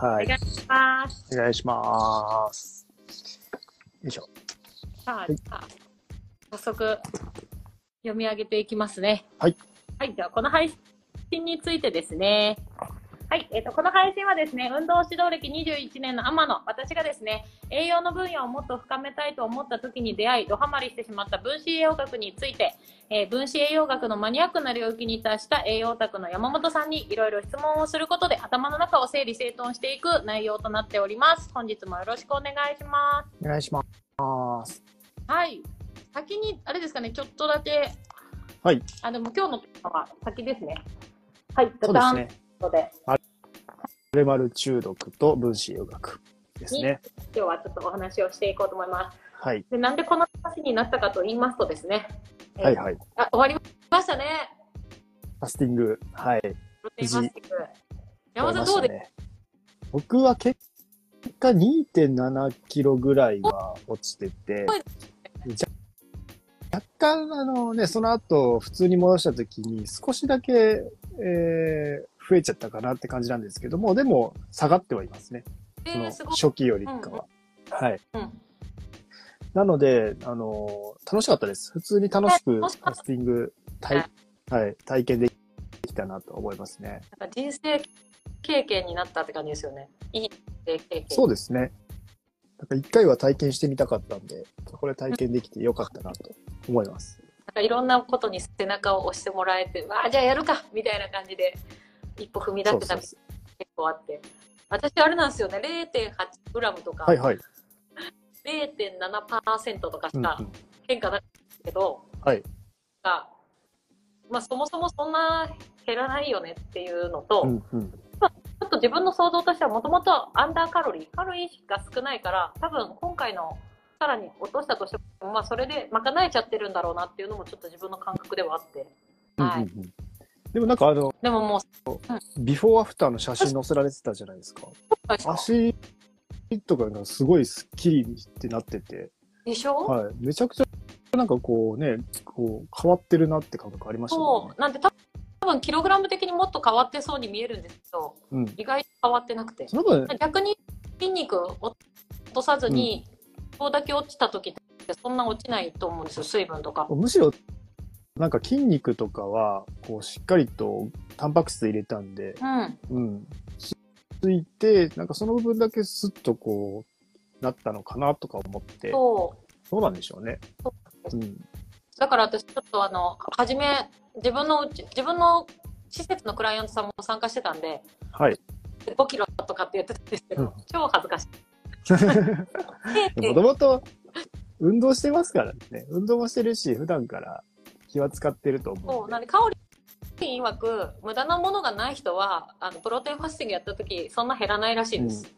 はい。お願いします。お願いします。よいしょ。さあ、はい早速読み上げていきますね。はい。はい、じゃあこの配信についてですね。はい、えっ、と、この配信はですね、運動指導歴21年の天野、私がですね、栄養の分野をもっと深めたいと思った時に出会い、ドハマりしてしまった分子栄養学について、えー分子栄養学のマニアックな領域に達した栄養オタクの山本さんにいろいろ質問をすることで頭の中を整理整頓していく内容となっております。本日もよろしくお願いします。お願いします。はい。先に、あれですかね、ちょっとだけ。はい。あ、でも今日のテーマは先ですね。はい。そうですね。ダダンとで、プレマル中毒と分子栄養学ですね。今日はちょっとお話をしていこうと思います。はい。で、なんでこの話になったかと言いますとですね。えーはいはい。あ、終わりましたね。ファスティング。はい。ファスティング。山田どうで終わりましたね僕は結果2.7キロぐらいは落ちてて、若干あのね、その後普通に戻した時に少しだけ、えー増えちゃったかなって感じなんですけども、でも下がってはいますね。えその。初期よりかは。はい。うん。なので、あのー楽しかったです。普通に楽しくフ楽しかったァスティング体、はい、体験できたなと思いますね。なんか人生経験になったって感じですよね。いい経験。そうですね。なんか一回は体験してみたかったんで、これ体験できてよかったなと思います。なんかいろんなことに背中を押してもらえて、わあ、じゃあやるかみたいな感じで、一歩踏み出せたそうみ結構あって。私、あれなんですよね、0.8グラムとか、はいはい。0.7%とかしかうんうん変化なかったんですけど、はい。がまあ、そもそもそんな減らないよねっていうのと、うんうん。ちょっと自分の想像としてはもともとアンダーカロリー、カロリーが少ないから、多分今回のさらに落としたとしても、まあ、それで賄えちゃってるんだろうなっていうのもちょっと自分の感覚ではあって。はい。うんうんうんでもなんかあの、でももう、ビフォーアフターの写真載せられてたじゃないですか。足とかがすごいスッキリってなってて、でしょ、はい。めちゃくちゃなんかこうね、こう変わってるなって感覚ありましたねそう。。なんで多分キログラム的にもっと変わってそうに見えるんですけど、うん。意外と変わってなくて。逆に筋肉を落とさずに、こうだけ落ちた時ってそんな落ちないと思うんですよ、水分とか。むしろ、なんか筋肉とかは、こう、しっかりとタンパク質入れたんで、うん。うん。ついて、なんかその部分だけスッとこう、なったのかなとか思って、そう。そうなんでしょうね。そううん。だから私ちょっとあの、初め、自分のうち、自分の施設のクライアントさんも参加してたんで、はい。5キロとかって言ってたんですけど、うん超恥ずかしい。もともと運動してますからね。運動もしてるし、普段から気は使ってると思そうう、んで。なんで、香り曰く、無駄なものがない人は、あの、プロテインファスティングやった時、そんな減らないらしいんです。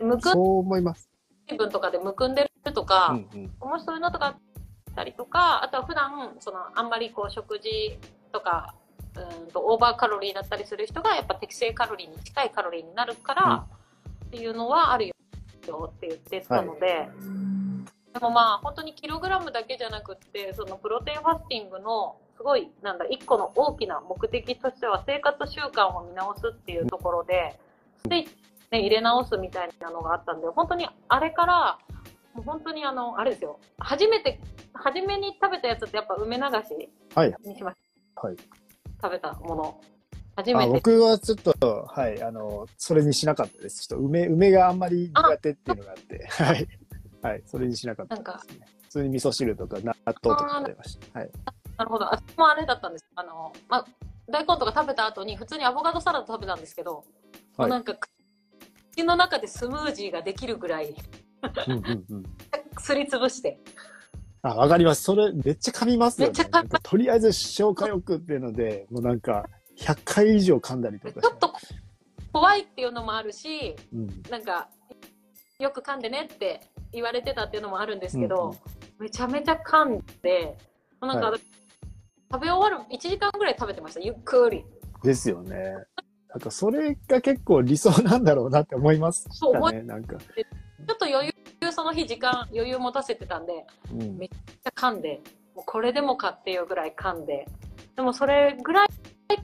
むくんそう思います。水分とかでむくんでるとか、うんうん。もしそういうのとかあったりとか、あとは普段、その、あんまりこう、食事とか、うんと、オーバーカロリーだったりする人が、やっぱ適正カロリーに近いカロリーになるから、っていうのはあるよって言ってたので、でもまあ、本当にキログラムだけじゃなくって、そのプロテインファスティングの、すごい、なんだ、一個の大きな目的としては、生活習慣を見直すっていうところで、ステイね、入れ直すみたいなのがあったんで、本当にあれから、もう本当にあの、あれですよ。初めて、初めに食べたやつってやっぱ梅流しはい。にしました。はい。食べたもの。初あめて。僕はちょっと、はい、あの、それにしなかったです。ちょっと梅、梅があんまり苦手っていうのがあって、はい。はい、それにしなかったですね。普通に味噌汁とか納豆とか食べました。はい。なるほど。あ、もうあれだったんです。あの、まあ、大根とか食べた後に普通にアボカドサラダ食べたんですけど、もはいうなんか、口の中でスムージーができるぐらい、うんうんうん。すりつぶして。あ、わかります。それ、めっちゃ噛みますよね。とりあえず消化欲っていうので、もうなんか、100回以上噛んだりとかちょっと怖いっていうのもあるし、うん。なんか、よく噛んでねって言われてたっていうのもあるんですけど、うんうんめちゃめちゃ噛んで、なんか、は食べ終わる、1時間ぐらい食べてました、ゆっくり。ですよね。なんかそれが結構理想なんだろうなって思いますそう。なんか。ちょっと余裕、その日時間、余裕持たせてたんで、うんめ噛んで、もうこれでもかっていうぐらい噛んで、でもそれぐらい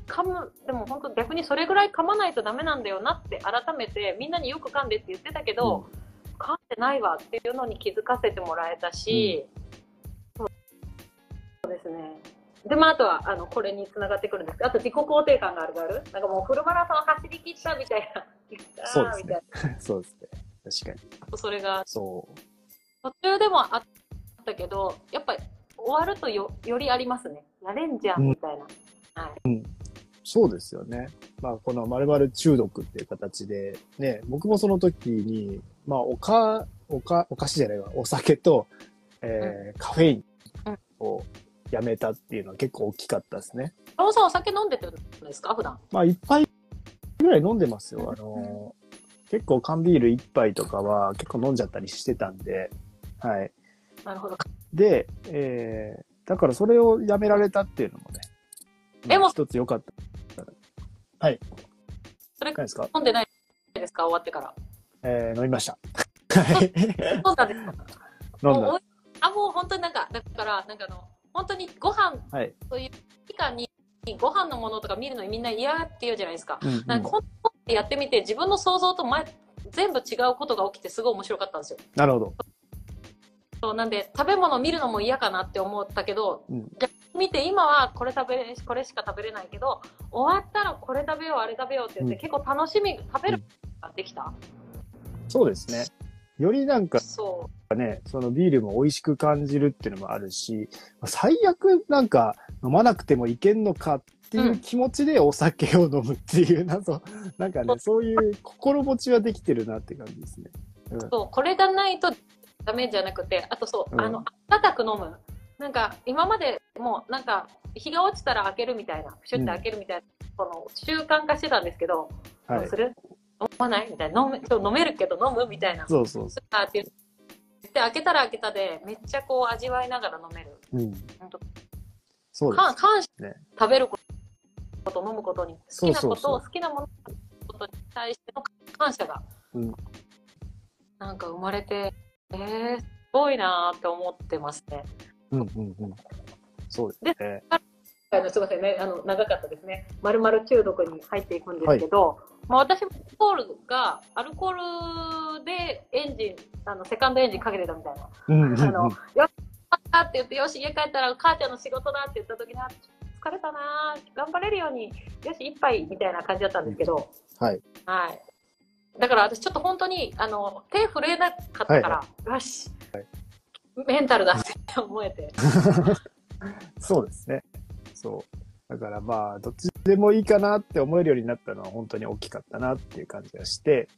噛む、でも本当逆にそれぐらい噛まないとダメなんだよなって改めてみんなによく噛んでって言ってたけど、噛んでないわっていうのに気づかせてもらえたし、そうですね。で、まあ、あとは、あの、これに繋がってくるんですけど、あと自己肯定感があるがある？なんかもうフルマラソン走り切ったみたいな。そうですね そうですね。確かに。な。それが、そう。途中でもあったけど、やっぱり終わるとよ、よりありますね。やれんじゃん、みたいな。はい。そうですよね。まあ、この〇〇中毒っていう形で、ね、僕もその時に、まあ、おか、おか、お菓子じゃないわ、お酒と、えーカフェインをやめたっていうのは結構大きかったですね。ラオさんお酒飲んでてるんですか？普段。まあ、一杯ぐらい飲んでますよ。あの、結構缶ビール一杯とかは結構飲んじゃったりしてたんで、はい。なるほど。で、えー、だからそれをやめられたっていうのもね、でもまあ一つ良かった。はい。それ何ですか？飲んでないですか？終わってから。えー、飲みました。はい。飲んだんですか？飲んだ。あ、もう本当になんか、だから、なんかあの、本当にご飯はい。という期間に、ご飯のものとか見るのにみんな嫌って言うじゃないですか。うんうんなんか、こんなことやってみて、自分の想像と前、全部違うことが起きてすごい面白かったんですよ。なるほど。そうなんで、食べ物見るのも嫌かなって思ったけど、うん逆に見て、今はこれ食べれ、これしか食べれないけど、終わったらこれ食べよう、あれ食べようって言って、うん結構楽しみ、食べるができた。そうですね。よりなんかそう。ね、そのビールも美味しく感じるっていうのもあるし、最悪なんか飲まなくてもいけんのかっていう気持ちでお酒を飲むっていう謎、なんかね、そういう心持ちはできてるなって感じですね。うんそう、これがないとダメじゃなくて、あとそう、うんあの、温かく飲む。なんか、今までもう、なんか、日が落ちたら開けるみたいな、プシュって開けるみたいな、この習慣化してたんですけど、はいどうす。る？飲まない？みたいな。飲め、ちょ飲めるけど飲むみたいな。そうそうそあって言って、開けたら開けたで、めっちゃこう味わいながら飲める。う。うん。ほんとそうでか感謝、ね食べること、飲むことに、好きなことを、そうそうそう好きなものことに対しての感謝が、うんなんか生まれて、えー、すごいなーって思ってますね。す。うんうんうん。そうですね。あのすみませんね、あの長かったですね。まるまる中毒に入っていくんですけど、まあ私もアルコールがアルコールでエンジンあのセカンドエンジンかけてたみたいな。うんうんうんあのよしあって言ってよし家帰ったら母ちゃんの仕事だって言った時にあ疲れたなー頑張れるようによし一杯みたいな感じだったんですけど、はい。はい。だから私ちょっと本当にあの手震えなかったから、よし、メンタルだって思えて。そうですね。そう。だからまあ、どっちでもいいかなって思えるようになったのは本当に大きかったなっていう感じがして、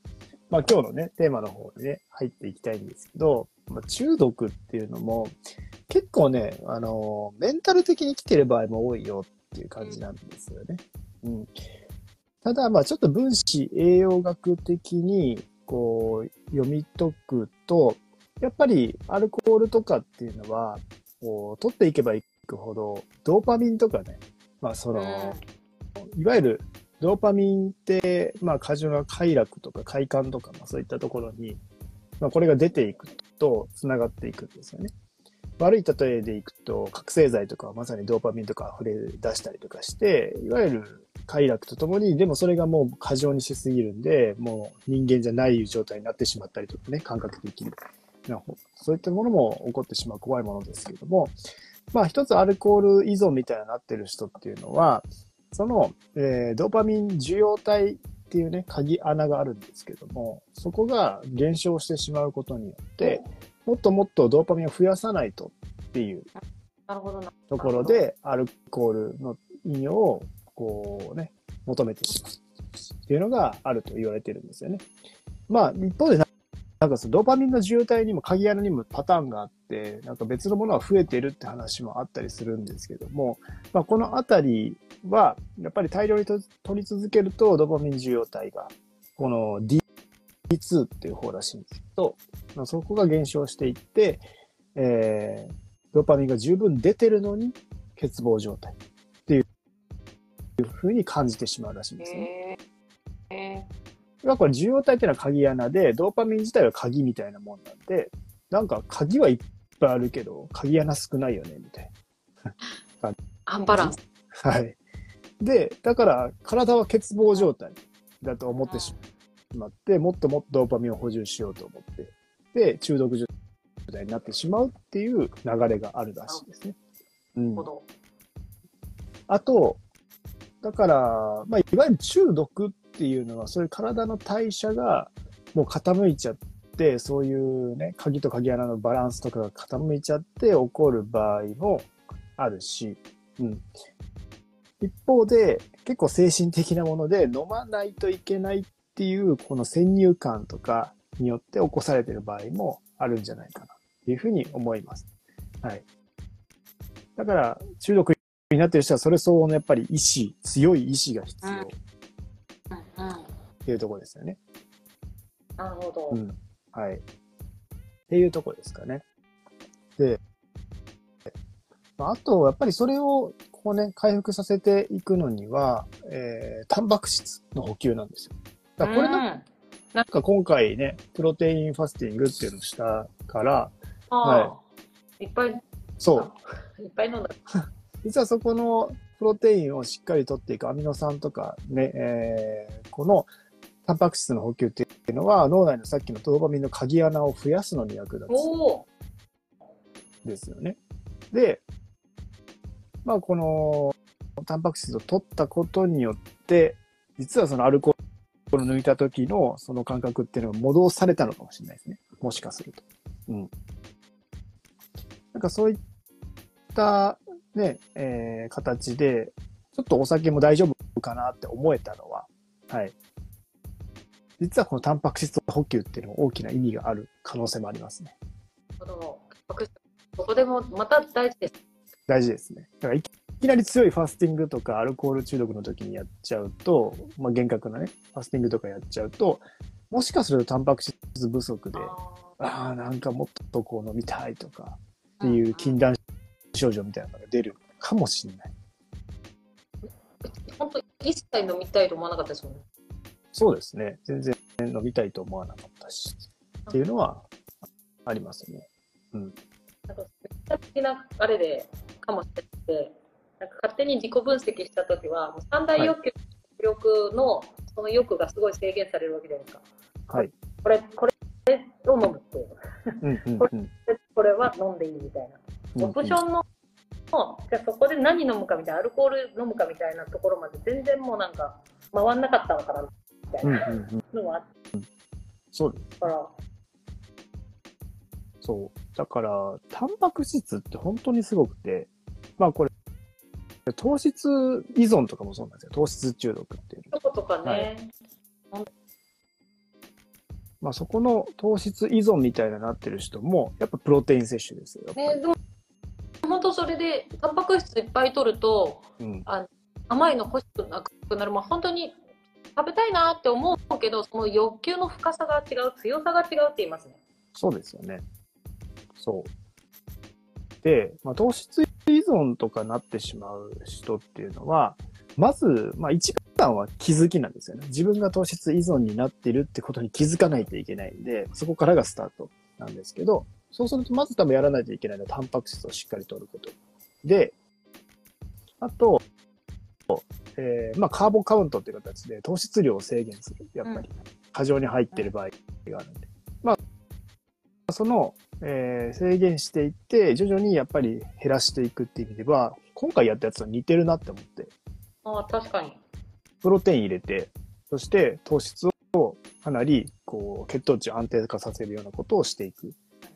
まあ今日のね、テーマの方にね、入っていきたいんですけど、まあ、中毒っていうのも結構ね、あの、メンタル的に来てる場合も多いよっていう感じなんですよね。うん。ただまあちょっと分子栄養学的にこう読み解くと、やっぱりアルコールとかっていうのは、こう、取っていけばいくほど、ドーパミンとかね、まあその、いわゆるドーパミンって、まあ過剰な快楽とか快感とか、まあそういったところに、まあこれが出ていくと繋がっていくんですよね。悪い例えでいくと、覚醒剤とかはまさにドーパミンとか溢れ出したりとかして、いわゆる快楽とともに、でもそれがもう過剰にしすぎるんで、もう人間じゃない状態になってしまったりとかね、感覚的に。なそういったものも起こってしまう怖いものですけれども、まあ一つアルコール依存みたいになってる人っていうのは、その、えードーパミン受容体っていうね、鍵穴があるんですけども、そこが減少してしまうことによって、もっともっとドーパミンを増やさないとっていう。ところで、アルコールの飲用を、こうね、求めてしまうっていうのがあると言われてるんですよね。まあ、一方でな、んかそのドーパミンの受容体にも鍵穴にもパターンがあって、なんか別のものが増えてるって話もあったりするんですけども、まあ、このあたりは、やっぱり大量にと取り続けると、ドーパミン受容体が、この D2 っていう方らしいんですけど、まあ、そこが減少していって、えー、ドーパミンが十分出てるのに欠乏状態いうふうに感じてしまうらしいんですね。へえだから受容体っていうのは鍵穴で、ドーパミン自体は鍵みたいなもんなんで、なんか鍵はいっぱいあるけど、鍵穴少ないよね、みたいアンバランス。な。はい。で、だから体は欠乏状態だと思ってしまって、もっともっとドーパミンを補充しようと思って、で、中毒状態になってしまうっていう流れがあるらしいですね。うん。あと、だから、まあ、いわゆる中毒っていうのは、そういう体の代謝がもう傾いちゃって、そういうね、鍵と鍵穴のバランスとかが傾いちゃって起こる場合もあるし、うん。一方で、結構精神的なもので飲まないといけないっていう、この先入観とかによって起こされてる場合もあるんじゃないかな、というふうに思います。はい。だから、中毒になってる人はそれ相応のやっぱり意志、強い意志が必要っ。ていうところですよね。なるほど。うん。はい。っていうところですかね。で、まああと、やっぱりそれを、こうね、回復させていくのには、えー、タンパク質の補給なんですよ。だからこれなんうんなんか今回ね、プロテインファスティングっていうのをしたから、あはーいっぱい、そう、いっぱい飲んだ。実はそこのプロテインをしっかりとっていくアミノ酸とかね、えーこのタンパク質の補給っていうのは脳内のさっきのドーパミンの鍵穴を増やすのに役立つですよね。で、まあこのタンパク質を取ったことによって、実はそのアルコールを抜いた時のその感覚っていうのが戻されたのかもしれないですね。もしかすると。うん。なんかそういったね、えー形で、ちょっとお酒も大丈夫かなって思えたのは、はい。実はこのタンパク質補給っていうのも大きな意味がある可能性もありますね。ここでもまた大事です。大事ですね。だからいきいきなり強いファスティングとかアルコール中毒の時にやっちゃうと、まあ厳格なね、ファスティングとかやっちゃうと、もしかするとタンパク質不足で、ああ、なんかもっとこう飲みたいとかっていう禁断症状みたいなのが出るかもしれない。本当一切飲みたいと思わなかったですもんね。そうですね。全然飲みたいと思わなかったし、っていうのはありますね。なんか、め的なあれで、かもしれなくて、なんか勝手に自己分析したときは、もう三大欲求、欲の、その欲がすごい制限されるわけじゃないですか。はい。これ、これを飲むっていう。うんうんうん。でこれは飲んでいいみたいな。オプションの、じゃあそこで何飲むかみたいな、アルコール飲むかみたいなところまで全然もうなんか回んなかったのかな、みたいうんうんなうん。のがあっそうです。たから、そう。だから、タンパク質って本当にすごくて、まあこれ、糖質依存とかもそうなんですよ。糖質中毒っていうとかね、まあそこの糖質依存みたいななってる人も、やっぱプロテイン摂取ですよ。ね、も、本当それで、タンパク質いっぱい取ると、うん。甘いの欲しくなくなる、まあ、本当に食べたいなって思うけど、その欲求の深さが違う、強さが違うって言いますね。そうですよね。そう。で、まあ、糖質依存とかなってしまう人っていうのは、まず、まあ、一番は気づきなんですよね。自分が糖質依存になっているってことに気づかないといけないんで、そこからがスタートなんですけど、そうするとまず多分やらないといけないのはタンパク質をしっかり取ること。で、あと、えーまあ、カーボカウントっていう形で糖質量を制限する。やっぱり、過剰に入ってる場合があるんで。まあ、その、えー制限していって、徐々にやっぱり減らしていくっていう意味では、今回やったやつと似てるなって思って、ああ、確かに。プロテイン入れて、そして糖質をかなり、こう、血糖値を安定化させるようなことをしていく。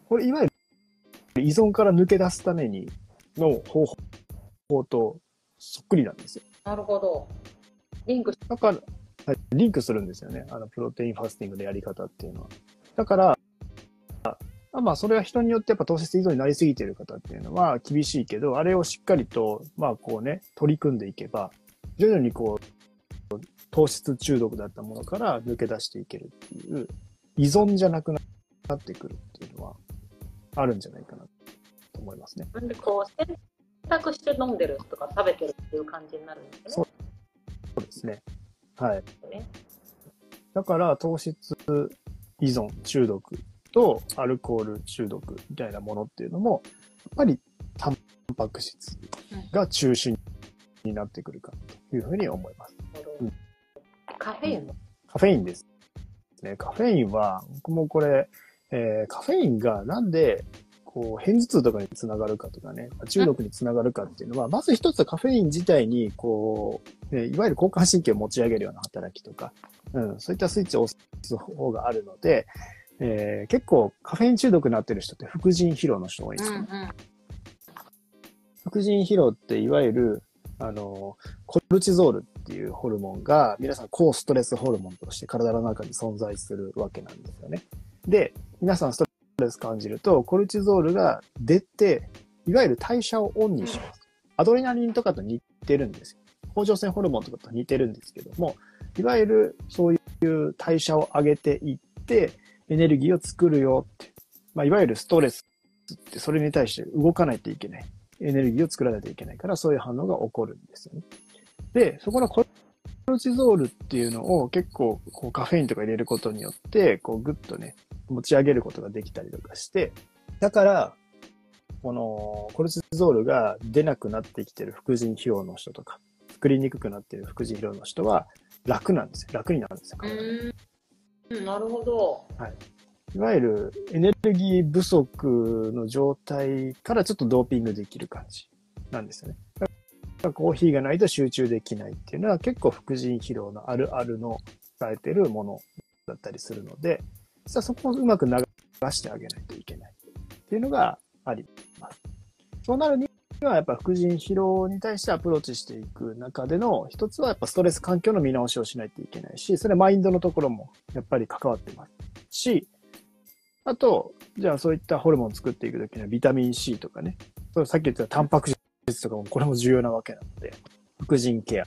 これ、いわゆる依存から抜け出すためにの方法とそっくりなんですよ。なるほど。リンクしだから、はいリンクするんですよね。あの、プロテインファスティングのやり方っていうのは。だから、あまあ、それは人によってやっぱ糖質依存になりすぎている方っていうのは厳しいけど、あれをしっかりと、まあ、こうね、取り組んでいけば、徐々にこう、糖質中毒だったものから抜け出していけるっていう、依存じゃなくなってくるっていうのは、あるんじゃないかなと思いますね。なんでこう選択して飲んでるとか食べてるっていう感じになるんですね。そうですね。はい。ねだから糖質依存中毒とアルコール中毒みたいなものっていうのも、やっぱりタンパク質が中心になってくるかというふうに思います。うんカフェインもカフェインです。ね、カフェインは、僕もこれ、えーカフェインがなんで、こう、片頭痛とかにつながるかとかね、中毒につながるかっていうのは、まず一つはカフェイン自体に、こう、ねいわゆる交感神経を持ち上げるような働きとか、うん、そういったスイッチを押す方があるので、えー結構カフェイン中毒になってる人って副腎疲労の人多いんですよね。副腎疲労っていわゆる、あの、コルチゾールっていうホルモンが、皆さん高ストレスホルモンとして体の中に存在するわけなんですよね。で、皆さんストレス感じると、コルチゾールが出て、いわゆる代謝をオンにします。アドレナリンとかと似てるんですよ。甲状腺ホルモンとかと似てるんですけども、いわゆるそういう代謝を上げていって、エネルギーを作るよって。まあ、いわゆるストレスってそれに対して動かないといけない。エネルギーを作らないといけないから、そういう反応が起こるんですよね。で、そこのコルチゾールっていうのを結構こうカフェインとか入れることによって、こうグッとね、持ち上げることができたりとかして、だから、このコルチゾールが出なくなってきてる副腎疲労の人とか、作りにくくなってる副腎疲労の人は楽なんですよ。楽になるんですよ。うんうんなるほど。いわゆるエネルギー不足の状態からちょっとドーピングできる感じなんですよね。コーヒーがないと集中できないっていうのは結構副腎疲労のあるあるの伝えてるものだったりするので、実はそこをうまく流してあげないといけないっていうのがあります。そうなるにはやっぱ副腎疲労に対してアプローチしていく中での一つはやっぱストレス環境の見直しをしないといけないし、それはマインドのところもやっぱり関わってますし、あと、じゃあそういったホルモンを作っていくときにはビタミン C とかね、そうさっき言ったタンパク質とかもこれも重要なわけなので、副腎ケア、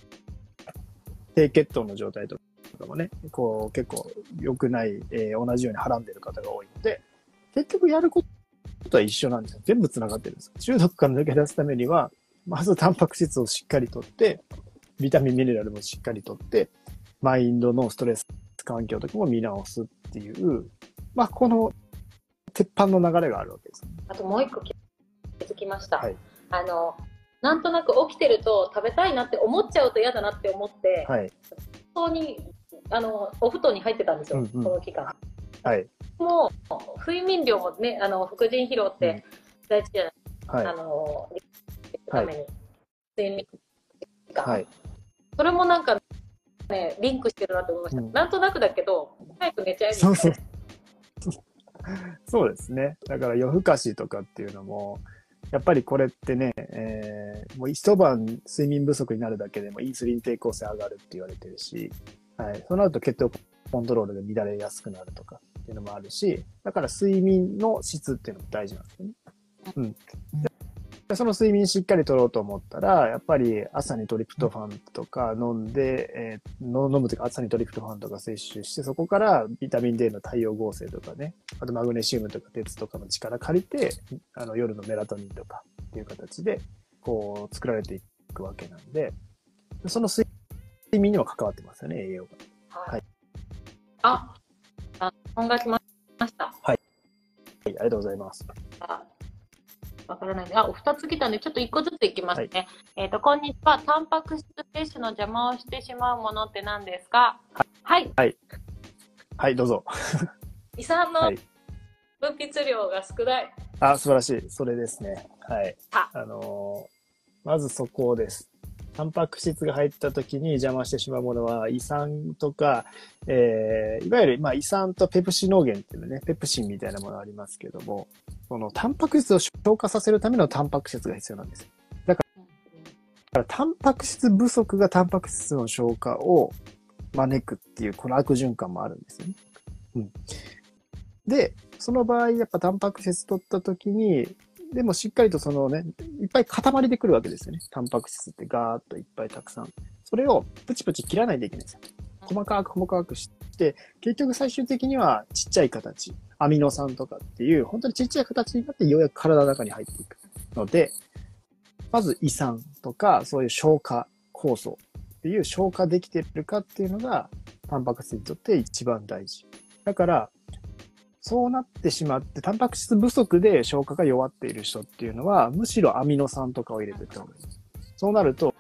低血糖の状態とかもね、こう結構良くない、えー同じようにはらんでる方が多いので、結局やることは一緒なんですよ。全部繋がってるんです。中毒から抜け出すためには、まずタンパク質をしっかりとって、ビタミンミネラルもしっかりとって、マインドのストレス環境とかも見直すっていう、まあこの鉄板の流れがあるわけです。あともう一個気づきました。はいあの、なんとなく起きてると食べたいなって思っちゃうと嫌だなって思って、はい。布団に、あの、お布団に入ってたんですよ、うんうんこの期間。はい。もう、睡眠量もね、あの、副腎疲労って大事じゃない、はいあ。の、ために。睡眠時間、はい。それもなんか、ね、リンクしてるなと思いました。うんなんとなくだけど、早く寝ちゃいなそうそう。そうですね。だから夜更かしとかっていうのも、やっぱりこれってね、えーもう一晩睡眠不足になるだけでもインスリン抵抗性上がるって言われてるし、はい。そうなると血糖コントロールが乱れやすくなるとかっていうのもあるし、だから睡眠の質っていうのも大事なんですよね。うん。でその睡眠しっかりとろうと思ったら、やっぱり朝にトリプトファンとか飲んで、えーの飲むというか朝にトリプトファンとか摂取して、そこからビタミン D の太陽合成とかね、あとマグネシウムとか鉄とかの力借りて、あの夜のメラトニンとかっていう形で、こう作られていくわけなんで、その睡眠にも関わってますよね、栄養が。はいはいあ、あ、本が来ました。はい、ありがとうございます。あわからない。あ、お二つ来たんで、ちょっと一個ずついきますね。えっ、と、こんにちは。タンパク質摂取の邪魔をしてしまうものって何ですか？はい。はい、どうぞ。胃酸のはい分泌量が少ない。あ、素晴らしい。それですね。はい。ああのーまずそこです。タンパク質が入った時に邪魔してしまうものは、胃酸とか、えー、いわゆる、まあ、胃酸とペプシノーゲンっていうのね、ペプシンみたいなものありますけども、その、タンパク質を消化させるためのタンパク質が必要なんですよ。だから、タンパク質不足がタンパク質の消化を招くっていう、この悪循環もあるんですよね。うん。で、その場合、やっぱタンパク質取った時に、でもしっかりとそのね、いっぱい塊でくるわけですよね。タンパク質ってガーッといっぱいたくさん。それをプチプチ切らないといけないんですよ。細かく細かくして、結局最終的にはちっちゃい形、アミノ酸とかっていう、本当にちっちゃい形になってようやく体の中に入っていくので、まず胃酸とか、そういう消化酵素っていう消化できてるかっていうのが、タンパク質にとって一番大事。だから、そうなってしまって、タンパク質不足で消化が弱っている人っていうのは、むしろアミノ酸とかを入れてった方がいい。そうなると、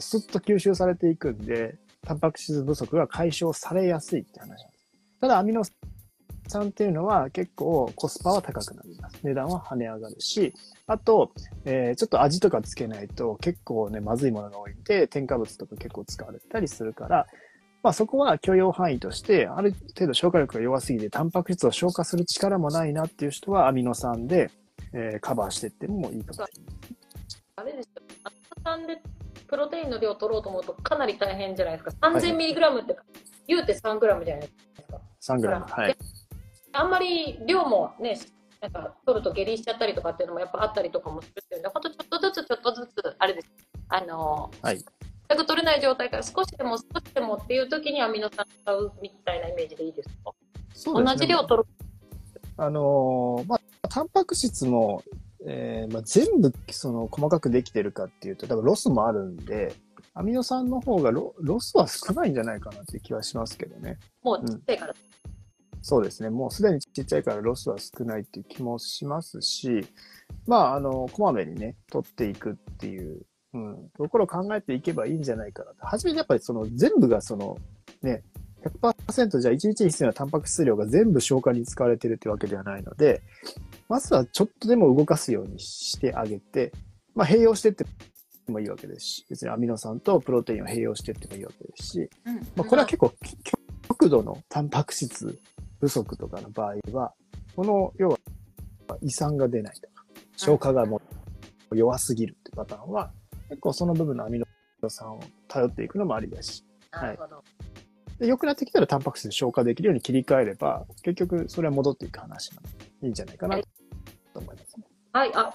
スッと吸収されていくんで、タンパク質不足が解消されやすいって話なんです。ただ、アミノ酸っていうのは結構コスパは高くなります。値段は跳ね上がるし、あと、えー、ちょっと味とかつけないと結構ね、まずいものが多いんで、添加物とか結構使われたりするから、まあそこは許容範囲として、ある程度消化力が弱すぎて、タンパク質を消化する力もないなっていう人はアミノ酸で、えー、カバーしていってもいいかもしれない。あれですよ。アミノ酸でプロテインの量を取ろうと思うとかなり大変じゃないですか。3000ミリグラムって、言うて3グラムじゃないですか。3グラム。はい。あんまり量もね、なんか取ると下痢しちゃったりとかっていうのもやっぱあったりとかもするっていうので、本当ちょっとずつちょっとずつ、あれです。あの、はい。全く取れない状態から少しでも少しでもっていう時にアミノ酸使うみたいなイメージでいいですか？そうです、ね、同じ量取る。あのー、まあ、タンパク質も、えー、まあ、全部その細かくできてるかっていうと、多分ロスもあるんで、アミノ酸の方がロロスは少ないんじゃないかなっていう気はしますけどね。もうちっちゃいから、うん、そうですね。もうすでにちっちゃいからロスは少ないっていう気もしますし、まあ、あの、こまめにね、取っていくっていううん、ところを考えていけばいいんじゃないかなと。初めにやっぱりその全部がそのね、100%じゃあ1日に必要なタンパク質量が全部消化に使われてるってわけではないので、まずはちょっとでも動かすようにしてあげて、まあ併用してってもいいわけですし、別にアミノ酸とプロテインを併用してってもいいわけですし、うん、まあこれは結構極度のタンパク質不足とかの場合は、この要は胃酸が出ないとか、消化がもう弱すぎるってパターンは、結構その部分のアミノ酸を頼っていくのもありだし。なるほど。はいで良くなってきたらタンパク質消化できるように切り替えれば、結局それは戻っていく話なので、いいんじゃないかなと思いますね。はい、あ、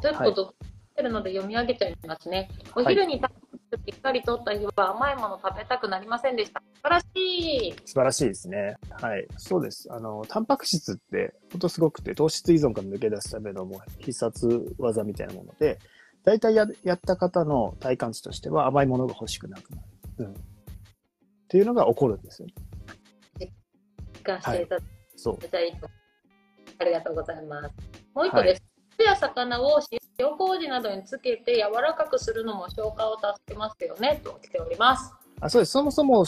ちょっとてるので読み上げちゃいますね。お昼にタンパク質しっかりとった日は甘いもの食べたくなりませんでした。素晴らしい。素晴らしいですね。はい。そうです。あの、タンパク質って本当すごくて、糖質依存から抜け出すためのもう必殺技みたいなもので、大体ややった方の体感値としては甘いものが欲しくなくなる。うん。っていうのが起こるんですよね。実感していただいて、はい、そう。ありがとうございます。もう一個です。はい、や魚を塩麹などにつけて柔らかくするのも消化を助けますよねと来ております。あそうです。そもそも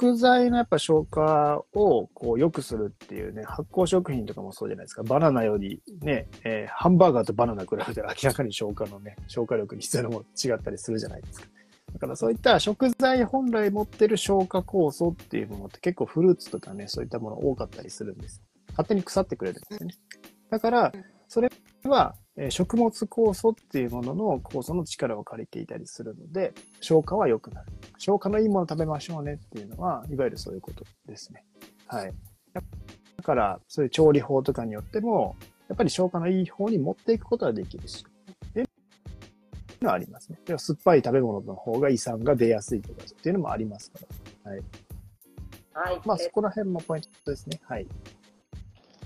食材のやっぱ消化をこう良くするっていうね、発酵食品とかもそうじゃないですか。バナナよりね、えー、ハンバーガーとバナナ比べたら明らかに消化のね、消化力に必要なもの違ったりするじゃないですか。だからそういった食材本来持ってる消化酵素っていうものって結構フルーツとかね、そういったもの多かったりするんです。勝手に腐ってくれるんですよね。だから、それは、え食物酵素っていうものの酵素の力を借りていたりするので、消化は良くなる。消化のいいものを食べましょうねっていうのは、いわゆるそういうことですね。はい。だから、そういう調理法とかによっても、やっぱり消化のいい方に持っていくことはできるし。っていうのはありますね。では酸っぱい食べ物の方が胃酸が出やすいとかっていうのもありますから。はい。はい。まあ、そこら辺もポイントですね。はい。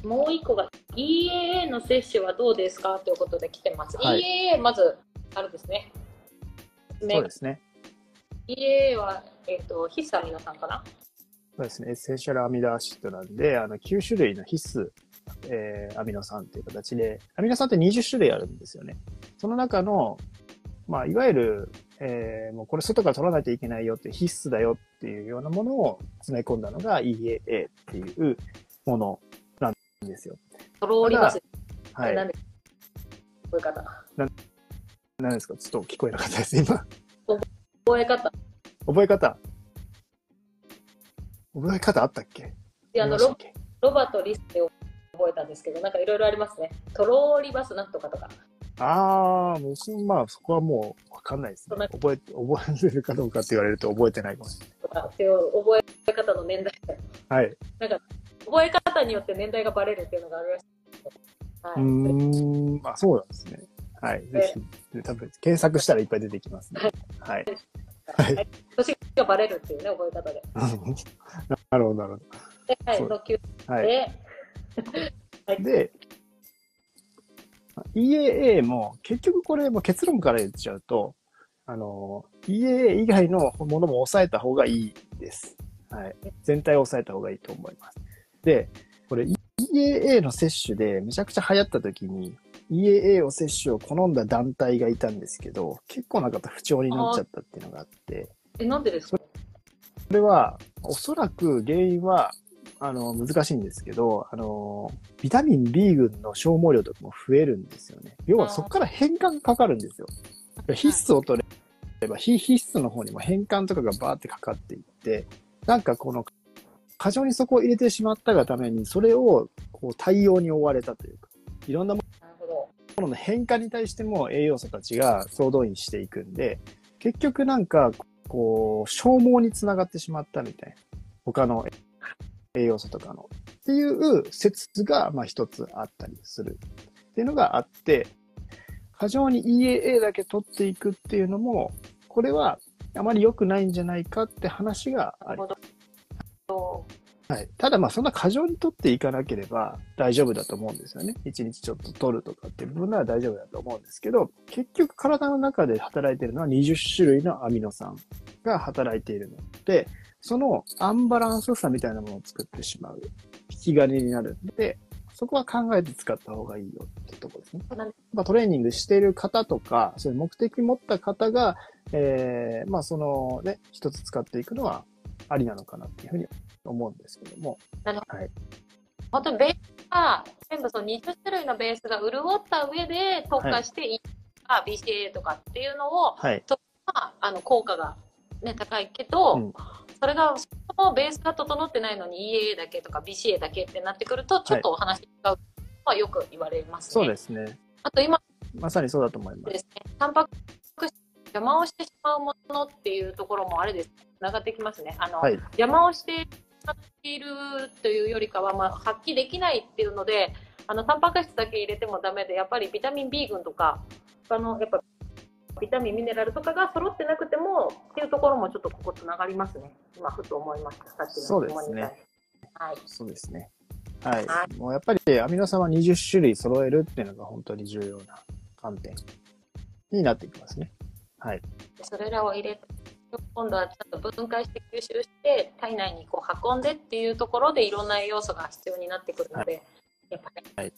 もう一個が EAA の摂取はどうですか？ということで来てます。はい、EAA、まず、あれですね。そうですね。EAA は、えっ、ー、と、必須アミノ酸かな？そうですね。 essential amino acid なんで、あの、9種類の必須、えー、アミノ酸っていう形で、アミノ酸って20種類あるんですよね。その中の、まあ、いわゆる、えー、もうこれ外から取らないといけないよって必須だよっていうようなものを詰め込んだのが EAA っていうものなんですよ。トローリバス。はい。何で覚え方。な、何ですか？ちょっと聞こえなかったです、今。覚え方。覚え方？覚え方あったっけ？いや、あのロ、ロバとリスで覚えたんですけど、なんかいろいろありますね。トローリバスなんとかとか。ああ、僕、まあ、そこはもうわかんないですね。覚え、覚えてるかどうかって言われると覚えてないかもしれない。とかっていう覚え方の年代。はい。なんか、覚え方によって年代がバレるっていうのがあるらしい。はい、うん、あ、そうなんですね。はい。ぜひ、多分、検索したらいっぱい出てきますね。はい。はい。年がバレるっていうね、覚え方で。なるほど、なるほど。で、はい、特急で、はい、で、EAA も、結局これも結論から言っちゃうと、あの、EAA 以外のものも抑えた方がいいです。はい。全体を抑えた方がいいと思います。で、これ EAA の摂取でめちゃくちゃ流行った時に、EAA を接種を好んだ団体がいたんですけど、結構な方不調になっちゃったっていうのがあって、え、なんでですか？これは、おそらく原因は、あの、難しいんですけど、あの、ビタミン B 群の消耗量とかも増えるんですよね。要はそこから変換かかるんですよ。必須を取れば、非必須の方にも変換とかがバーってかかっていって、なんかこの、過剰にそこを入れてしまったがために、それをこう対応に追われたというか、いろんなも。のの変化に対しても栄養素たちが総動員していくんで、結局なんか、こう、消耗につながってしまったみたいな。他の栄養素とかの。っていう説が、まあ一つあったりする。っていうのがあって、過剰に EAA だけ取っていくっていうのも、これはあまり良くないんじゃないかって話がありなるほど。はい。ただまあそんな過剰に取っていかなければ大丈夫だと思うんですよね。一日ちょっと取るとかっていう部分なら大丈夫だと思うんですけど、結局体の中で働いているのは20種類のアミノ酸が働いているので、そのアンバランスさみたいなものを作ってしまう引き金になるんで、そこは考えて使った方がいいよってとこですね。まあ、トレーニングしている方とか、そういう目的持った方が、えー、まあそのね、一つ使っていくのはありなのかなっていうふうに思うんですけども。本当にベースが、全部その20種類のベースが潤った上で特化していいか、BCA とかっていうのを、はい。まあ、あの効果が、ね、高いけど、うんそれがそのベースが整ってないのに EAA だけとか BCA だけってなってくるとちょっとお話が違うのはよく言われますね。そうですね。あと今まさにそうだと思いま。ですすね、タンパク質邪魔をしてしまうものっていうところもあれです、つながってきますね。あの、はい。邪魔をしているというよりかは、まあ、発揮できないっていうので、あの、タンパク質だけ入れてもダメで、やっぱりビタミン B 群とか、他の、やっぱ、ビタミン、ミネラルとかが揃ってなくてもっていうところもちょっとここつながりますね。今、ふと思いました。さっきの質問に対して。はい。そうですね。はい。はもうやっぱりアミノ酸は20種類揃えるっていうのが本当に重要な観点になってきますね。はい。それらを入れて、今度はちゃんと分解して吸収して、体内にこう運んでっていうところでいろんな栄養素が必要になってくるので、やっぱり、はい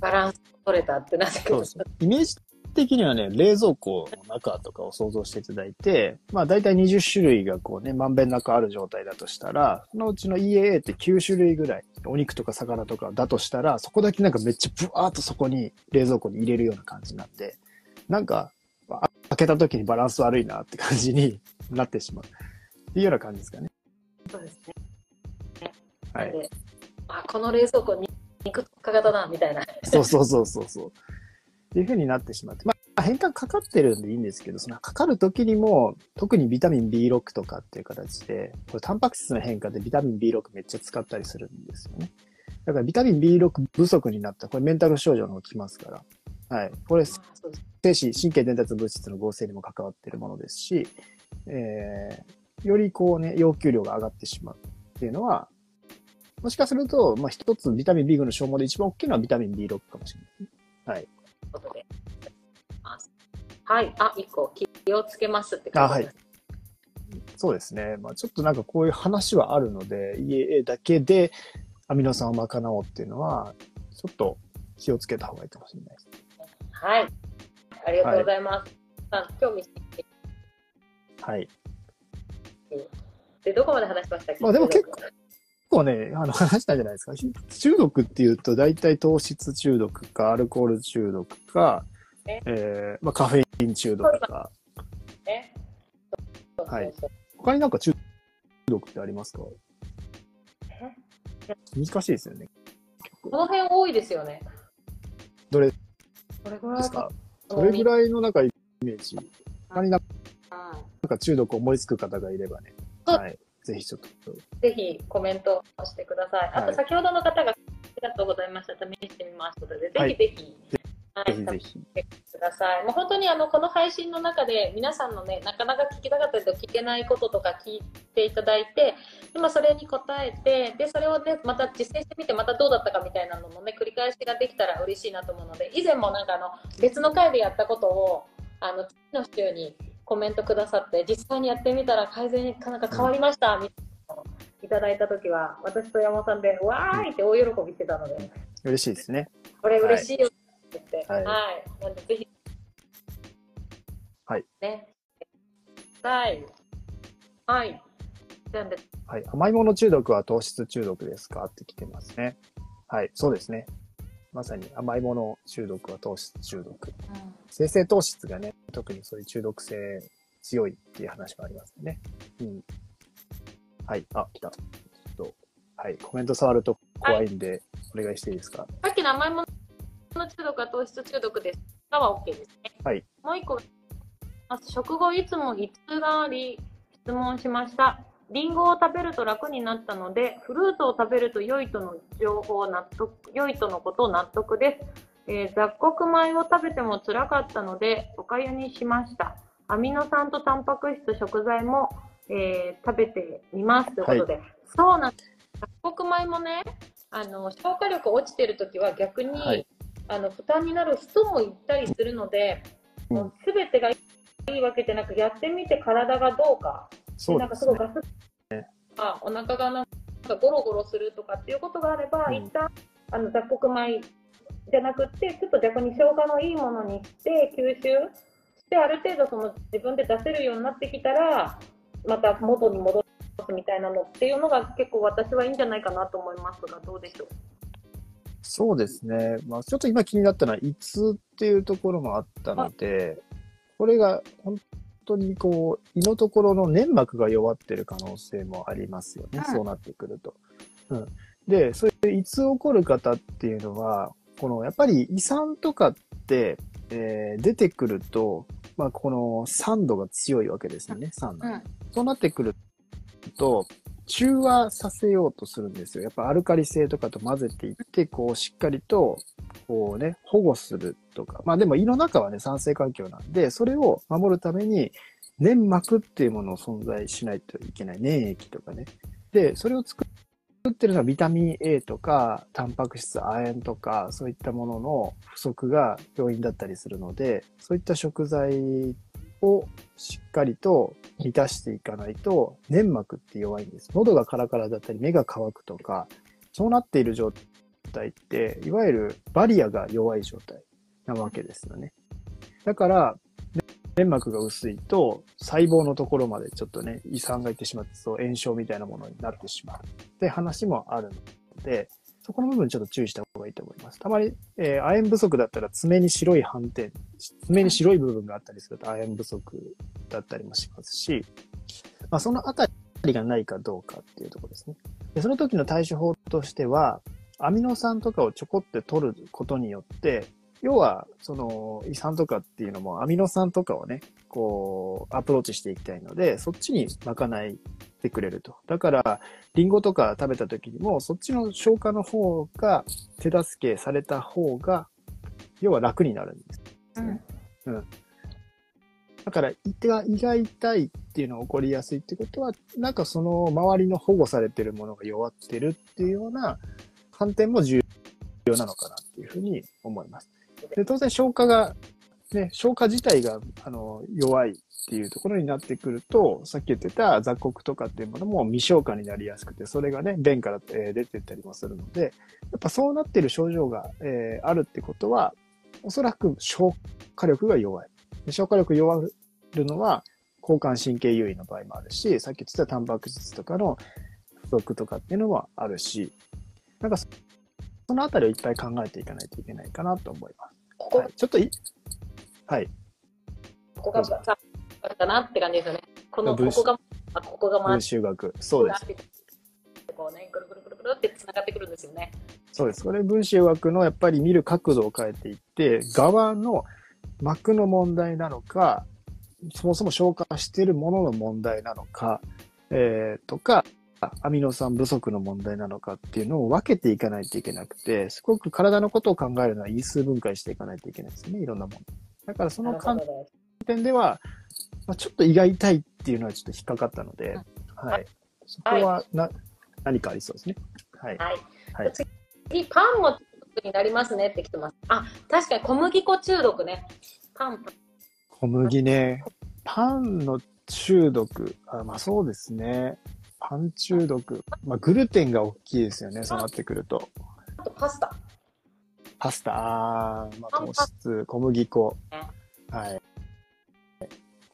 バランス取れたってなってくるそうですね。イメージ的にはね、冷蔵庫の中とかを想像していただいて、まあ大体20種類がこうね、まんべんなくある状態だとしたら、そのうちの EAA って9種類ぐらい、お肉とか魚とかだとしたら、そこだけなんかめっちゃブワーっとそこに冷蔵庫に入れるような感じなんで、なんか、あ開けた時にバランス悪いなって感じに なってしまう。っていうような感じですかね。そうですね。はい。であこの冷蔵庫に肉特化型だみたいな。そうそうそうそうそう。っていう風になってしまって。まあ、変換かかってるんでいいんですけど、そのかかる時にも、特にビタミン B6 とかっていう形で、これタンパク質の変化でビタミン B6 めっちゃ使ったりするんですよね。だからビタミン B6 不足になったら、これメンタル症状が起きますから。はい。これ、精子、神経伝達物質の合成にも関わっているものですし、えー、よりこうね、要求量が上がってしまうっていうのは、もしかすると、まあ、一つビタミン B 群の消耗で一番大きいのはビタミン B6 かもしれない。はい。ということで。はい。あ、一個気をつけますって書いてあります。そうですね。まあ、ちょっとなんかこういう話はあるので、EAA だけでアミノ酸を賄おうっていうのは、ちょっと気をつけた方がいいかもしれないです。はい。ありがとうございます。あ興味はい。で、どこまで話しましたっけまあでも結構結構ね、あの話したんじゃないですか。中毒っていうと、大体糖質中毒か、アルコール中毒か、え？えーまあ、カフェイン中毒か。ね。はい他になんか中毒ってありますか？難しいですよね。この辺多いですよね。どれこれぐらいですかそれぐらいのなんかイメージ。他になんうんか中毒思いつく方がいればね。はい。ぜひちょっと。ぜひコメントしてください。あはいと先ほどの方がありがとうございました。試してみますので、ぜはいひぜひ、はいぜひぜひ。ください。もう本当にあのこの配信の中で皆さんのね、なかなか聞きたかったけど聞けないこととか聞いていただいて、でまあそれに答えて、でそれをねまた実践してみてまたどうだったかみたいなのもね繰り返しができたら嬉しいなと思うので、以前もなんかあの別の回でやったことをあの次の週にコメントくださって実際にやってみたら改善かなんか変わりましたみたいなのをいただいた時は私と山本さんでわーいって大喜びしてたので。嬉しいですね。これ嬉しいよ、って。はいはい。なんで、ぜひ。はい。ね。はい。はい。はい。甘いもの中毒は糖質中毒ですか？って来てますね。はい。そうですね。まさに甘いもの中毒は糖質中毒。生成糖質がね、特にそういう中毒性強いっていう話もありますね。うん。はい。あ、来た。ちょっと、はい。コメント触ると怖いんで、お願いしていいですか？さっきの甘いもの中毒は糖質中毒ですかは OK ですね。はい。もう一個、食後いつもいつがあり質問しました。リンゴを食べると楽になったので、フルーツを食べると良いとの情報を納得、良いとのことを納得です。えー雑穀米を食べても辛かったので、おかゆにしました。アミノ酸とタンパク質、食材も、えー食べてみますということで、そうなんです。雑穀米もね、あの消化力落ちてるときは逆に、はいあの負担になる人もいたりするので、うんもう全てがいいわけじゃなく、やってみて体がどうか、なんかそうですね。すごいガスあお腹がなんかゴロゴロするとかっていうことがあれば、うん一旦あの雑穀米じゃなくって、ちょっと逆に消化のいいものにして、吸収して、ある程度その自分で出せるようになってきたら、また元に戻すみたいなのっていうのが結構私はいいんじゃないかなと思いますが、どうでしょう？そうですね。まあ、ちょっと今気になったのは、いつっていうところもあったので、これが本当にこう、胃のところの粘膜が弱ってる可能性もありますよね。うんそうなってくると。うん。で、そういういつ起こる方っていうのは、この、やっぱり胃酸とかって、えー出てくると、まあ、この酸度が強いわけですよね、酸度。うんそうなってくると、中和させようとするんですよ。やっぱアルカリ性とかと混ぜていって、こうしっかりと、こうね、保護するとか。まあでも胃の中はね、酸性環境なんで、それを守るために、粘膜っていうものを存在しないといけない。粘液とかね。で、それを作ってるのはビタミン A とか、タンパク質、亜鉛とか、そういったものの不足が要因だったりするので、そういった食材をしっかりと満たしていかないと粘膜って弱いんです。喉がカラカラだったり目が乾くとか、そうなっている状態って、いわゆるバリアが弱い状態なわけですよね。だから、粘膜が薄いと細胞のところまでちょっとね、胃酸がいってしまってそう炎症みたいなものになってしまうって話もあるので、そこの部分ちょっと注意した方がいいと思います。たまに、えー亜鉛不足だったら爪に白い斑点、爪に白い部分があったりすると亜鉛不足だったりもしますし、まあそのあたりがないかどうかっていうところですね。でその時の対処法としては、アミノ酸とかをちょこって取ることによって、要は、その、胃酸とかっていうのも、アミノ酸とかをね、こう、アプローチしていきたいので、そっちに賄いてくれると。だから、リンゴとか食べた時にも、そっちの消化の方が手助けされた方が、要は楽になるんです。うんだから、胃が胃が痛いっていうのが起こりやすいってことは、なんかその周りの保護されてるものが弱ってるっていうような観点も重要なのかなっていうふうに思います。で当然消化が、ね、消化自体があの弱いっていうところになってくると、さっき言ってた雑穀とかっていうものも未消化になりやすくて、それがね、便から、え出てったりもするので、やっぱそうなってる症状が、えーあるってことは、おそらく消化力が弱い。で消化力弱るのは、交感神経優位の場合もあるし、さっき言ってたタンパク質とかの不足とかっていうのもあるし、なんかそそのあたりをいっぱい考えていかないといけないかなと思います。ここはい、ちょっとい、はい。ここがさ、だなって感じですよね。この、ここが、あここが回分って、子学。そうです。こうね、ぐるぐるぐるぐるって繋がってくるんですよね。そうです。これ分子学のやっぱり見る角度を変えていって、側の膜の問題なのか、そもそも消化しているものの問題なのか、えーとか、アミノ酸不足の問題なのかっていうのを分けていかないといけなくて、すごく体のことを考えるのは因数分解していかないといけないですね、いろんなもの。だからその観点では、まあ、ちょっと胃が痛いっていうのはちょっと引っかかったので、はい。そこはな、何かありそうですね。はい。はい。はい次、パンも中毒になりますねって来てます。あ、確かに小麦粉中毒ね。パン、小麦ね。パンの中毒。あまあそうですね。パン中毒。まあグルテンが大きいですよね、そうなってくると。あとパスタ。パスタ、あーまあ、糖質、小麦粉。はい。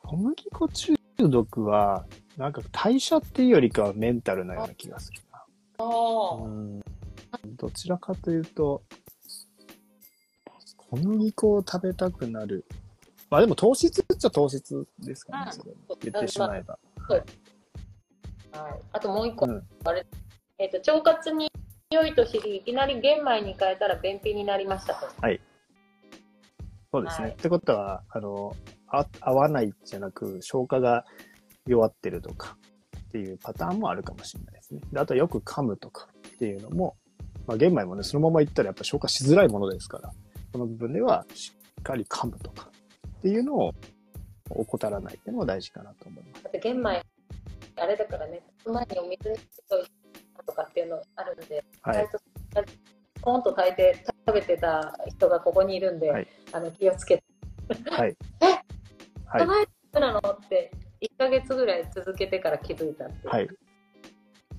小麦粉中毒は、なんか代謝っていうよりかはメンタルなような気がするな。おーうんどちらかというと、小麦粉を食べたくなる。まあでも糖質っちゃ糖質ですかね、うん言ってしまえば。はい。あともう一個、うんあれ、えっ、と、腸活に良いと知り、いきなり玄米に変えたら便秘になりましたと。そうですね。はいってことは、あの、あ合わないじゃなく、消化が弱ってるとかっていうパターンもあるかもしれないですね。であとよく噛むとかっていうのも、まあ玄米もね、そのままいったらやっぱ消化しづらいものですから、この部分ではしっかり噛むとかっていうのを怠らないっていうのも大事かなと思います。だって玄米、あれだからね、前にお水にとかっていうのあるんで、はい。ポンと炊いて食べてた人がここにいるんで、はいあの気をつけて、はい。え？はい。はい、なの？って1ヶ月ぐらい続けてから気づいたっていう。はい。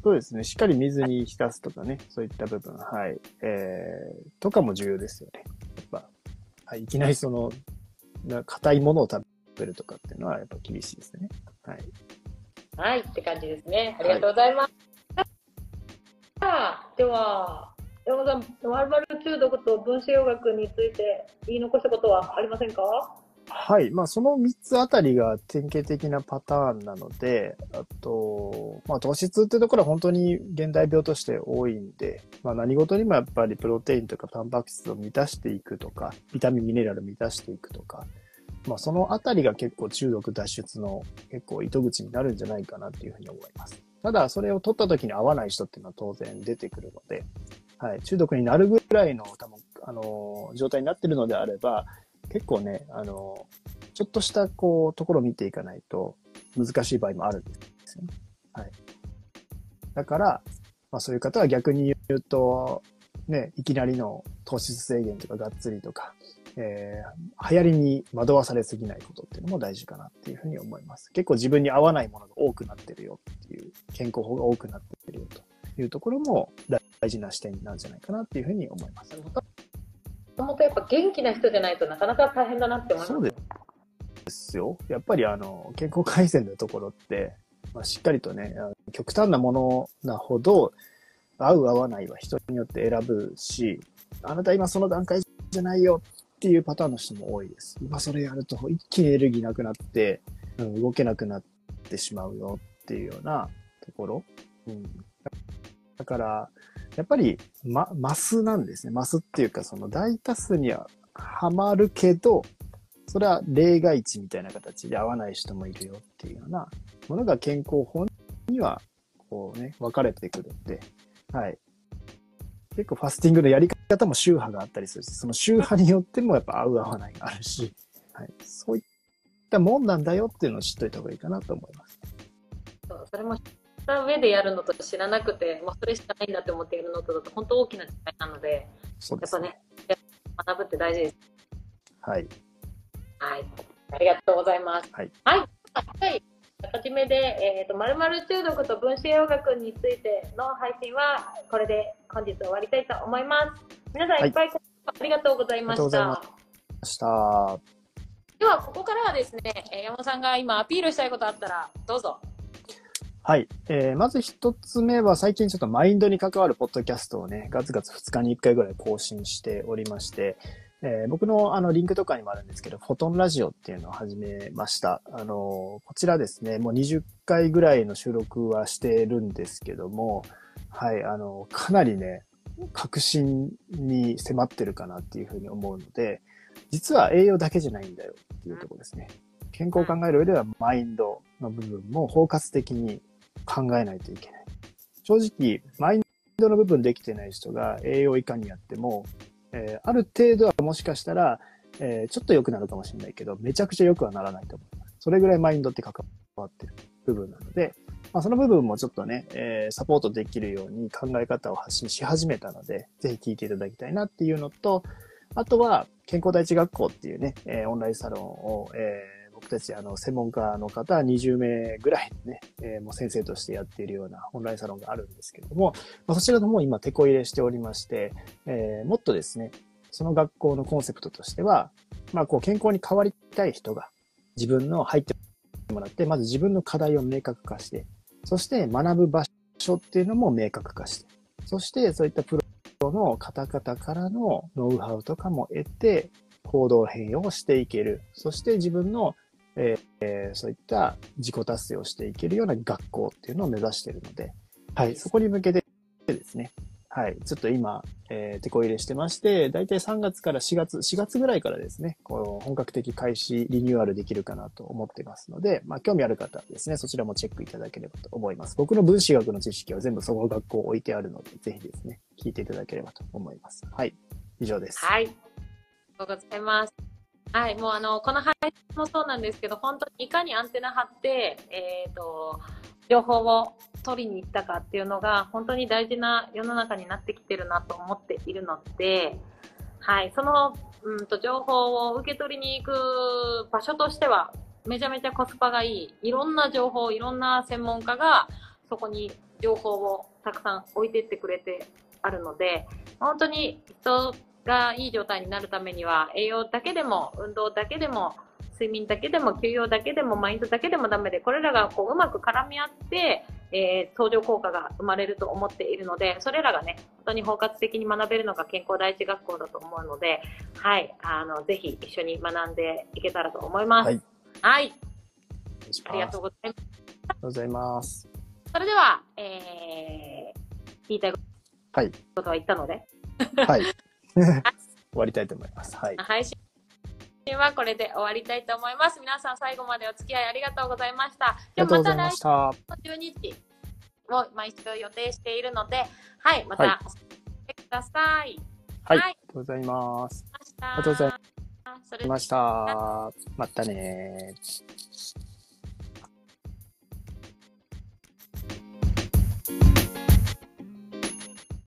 そうですね。しっかり水に浸すとかね、そういった部分、はい。えー、とかも重要ですよね。やっぱ、はい、いきなりその、な硬いものを食べるとかっていうのはやっぱ厳しいですね。はい。はい、って感じですね。ありがとうございます。さあ、では、山本さん、まるまる中毒と分子洋学について言い残したことはありませんか？はい。まあ、その3つあたりが典型的なパターンなので、あと、まあ、糖質っていうところは本当に現代病として多いんで、まあ、何事にもやっぱりプロテインとかタンパク質を満たしていくとか、ビタミン、ミネラル満たしていくとか、まあ、そのあたりが結構中毒脱出の結構糸口になるんじゃないかなっていうふうに思います。ただ、それを取った時に合わない人っていうのは当然出てくるので、はい、中毒になるぐらいの多分、あの、状態になってるのであれば、結構ね、あの、ちょっとしたこう、ところを見ていかないと難しい場合もあるんですよね。はい。だから、まあそういう方は逆に言うと、ね、いきなりの糖質制限とかがっつりとか、えー、流行りに惑わされすぎないことっていうのも大事かなっていうふうに思います。結構自分に合わないものが多くなってるよっていう、健康法が多くなってるよというところも大事な視点なんじゃないかなっていうふうに思います。もともとやっぱ元気な人じゃないとなかなか大変だなって思います。そうですよ。やっぱりあの、健康改善のところって、まあ、しっかりとね、極端なものなほど、合う合わないは人によって選ぶし、あなた今その段階じゃないよっていうパターンの人も多いです。今それやると一気にエネルギーなくなって、うん、動けなくなってしまうよっていうようなところ。うん、だから、やっぱり、ま、マスなんですね。マスっていうか、その大多数にはハマるけど、それは例外値みたいな形で合わない人もいるよっていうようなものが健康法には、こうね、分かれてくるんで、はい。結構ファスティングのやり方も宗派があったりするし、その宗派によってもやっぱ合う合わないがあるし、はい。そういったもんなんだよっていうのを知っといた方がいいかなと思います。そうそれも知った上でやるのと知らなくて、もうそれしかないんだって思ってやるのとだと本当大きな違いなので、そうですやっぱね、学ぶって大事です。はい。はい。ありがとうございます。はい。はい。はい。はじめで、えっ、と、まるまる中毒と分子洋学についての配信は、これで本日終わりたいと思います。皆さんはいいっぱいありがとうございました。ました。では、ここからはですね、えー山本さんが今アピールしたいことあったら、どうぞ。はい。えー、まず一つ目は最近ちょっとマインドに関わるポッドキャストをね、ガツガツ2日に1回ぐらい更新しておりまして、えー僕のあのリンクとかにもあるんですけど、フォトンラジオっていうのを始めました。あのこちらですね、もう20回ぐらいの収録はしてるんですけども、はい、あのかなりね、革新に迫ってるかなっていうふうに思うので、実は栄養だけじゃないんだよっていうところですね。健康を考える上ではマインドの部分も包括的に考えないといけない。正直、マインドの部分できてない人が栄養以下にやっても、えーある程度はもしかしたら、えーちょっと良くなるかもしれないけど、めちゃくちゃ良くはならないと思います。それぐらいマインドって関わってる部分なので、まあ、その部分もちょっとね、えーサポートできるように考え方を発信し始めたので、ぜひ聞いていただきたいなっていうのと、あとは、健康第一学校っていうね、えーオンラインサロンを、えー僕たち、あの、専門家の方20名ぐらいね、えーもう先生としてやっているようなオンラインサロンがあるんですけれども、まあ、そちらの方も今、手こ入れしておりまして、えーもっとですね、その学校のコンセプトとしては、まあ、こう、健康に変わりたい人が自分の入ってもらって、まず自分の課題を明確化して、そして学ぶ場所っていうのも明確化して、そしてそういったプロの方々からのノウハウとかも得て、行動変容をしていける。そして自分の、えー、そういった自己達成をしていけるような学校っていうのを目指しているので、はい、そこに向けてですね、はい。ちょっと今、えー、手こ入れしてまして、だいたい3月から4月、4月ぐらいからですね、こう本格的開始、リニューアルできるかなと思ってますので、まあ、興味ある方はですね、そちらもチェックいただければと思います。僕の分子学の知識は全部その学校置いてあるので、ぜひですね、聞いていただければと思います。はい。以上です。はい。ありがとうございます。はい。もうあの、この配信もそうなんですけど、本当にいかにアンテナ張って、え、ー、と、情報を取りに行ったかっていうのが本当に大事な世の中になってきてるなと思っているので、はい、その、うんと、情報を受け取りに行く場所としてはめちゃめちゃコスパがいい。いろんな情報、いろんな専門家がそこに情報をたくさん置いてってくれてあるので、本当に人がいい状態になるためには栄養だけでも運動だけでも睡眠だけでも休養だけでもマインドだけでもダメでこれらがこううまく絡み合ってえー、相乗効果が生まれると思っているので、それらがね、本当に包括的に学べるのが健康第一学校だと思うので、はい、あの、ぜひ一緒に学んでいけたらと思います。はい。はい、ありがとうございます。ありがとうございます。それでは、えー、言いたいことは言ったので。はい。終わりたいと思います。はい。配信はこれで終わりたいと思います。皆さん最後までお付き合いありがとうございました。じゃまた来週の12日を毎週予定しているので、はい、またお伝えください。はい、はい、ありがとうございます。ありがとうございました。またね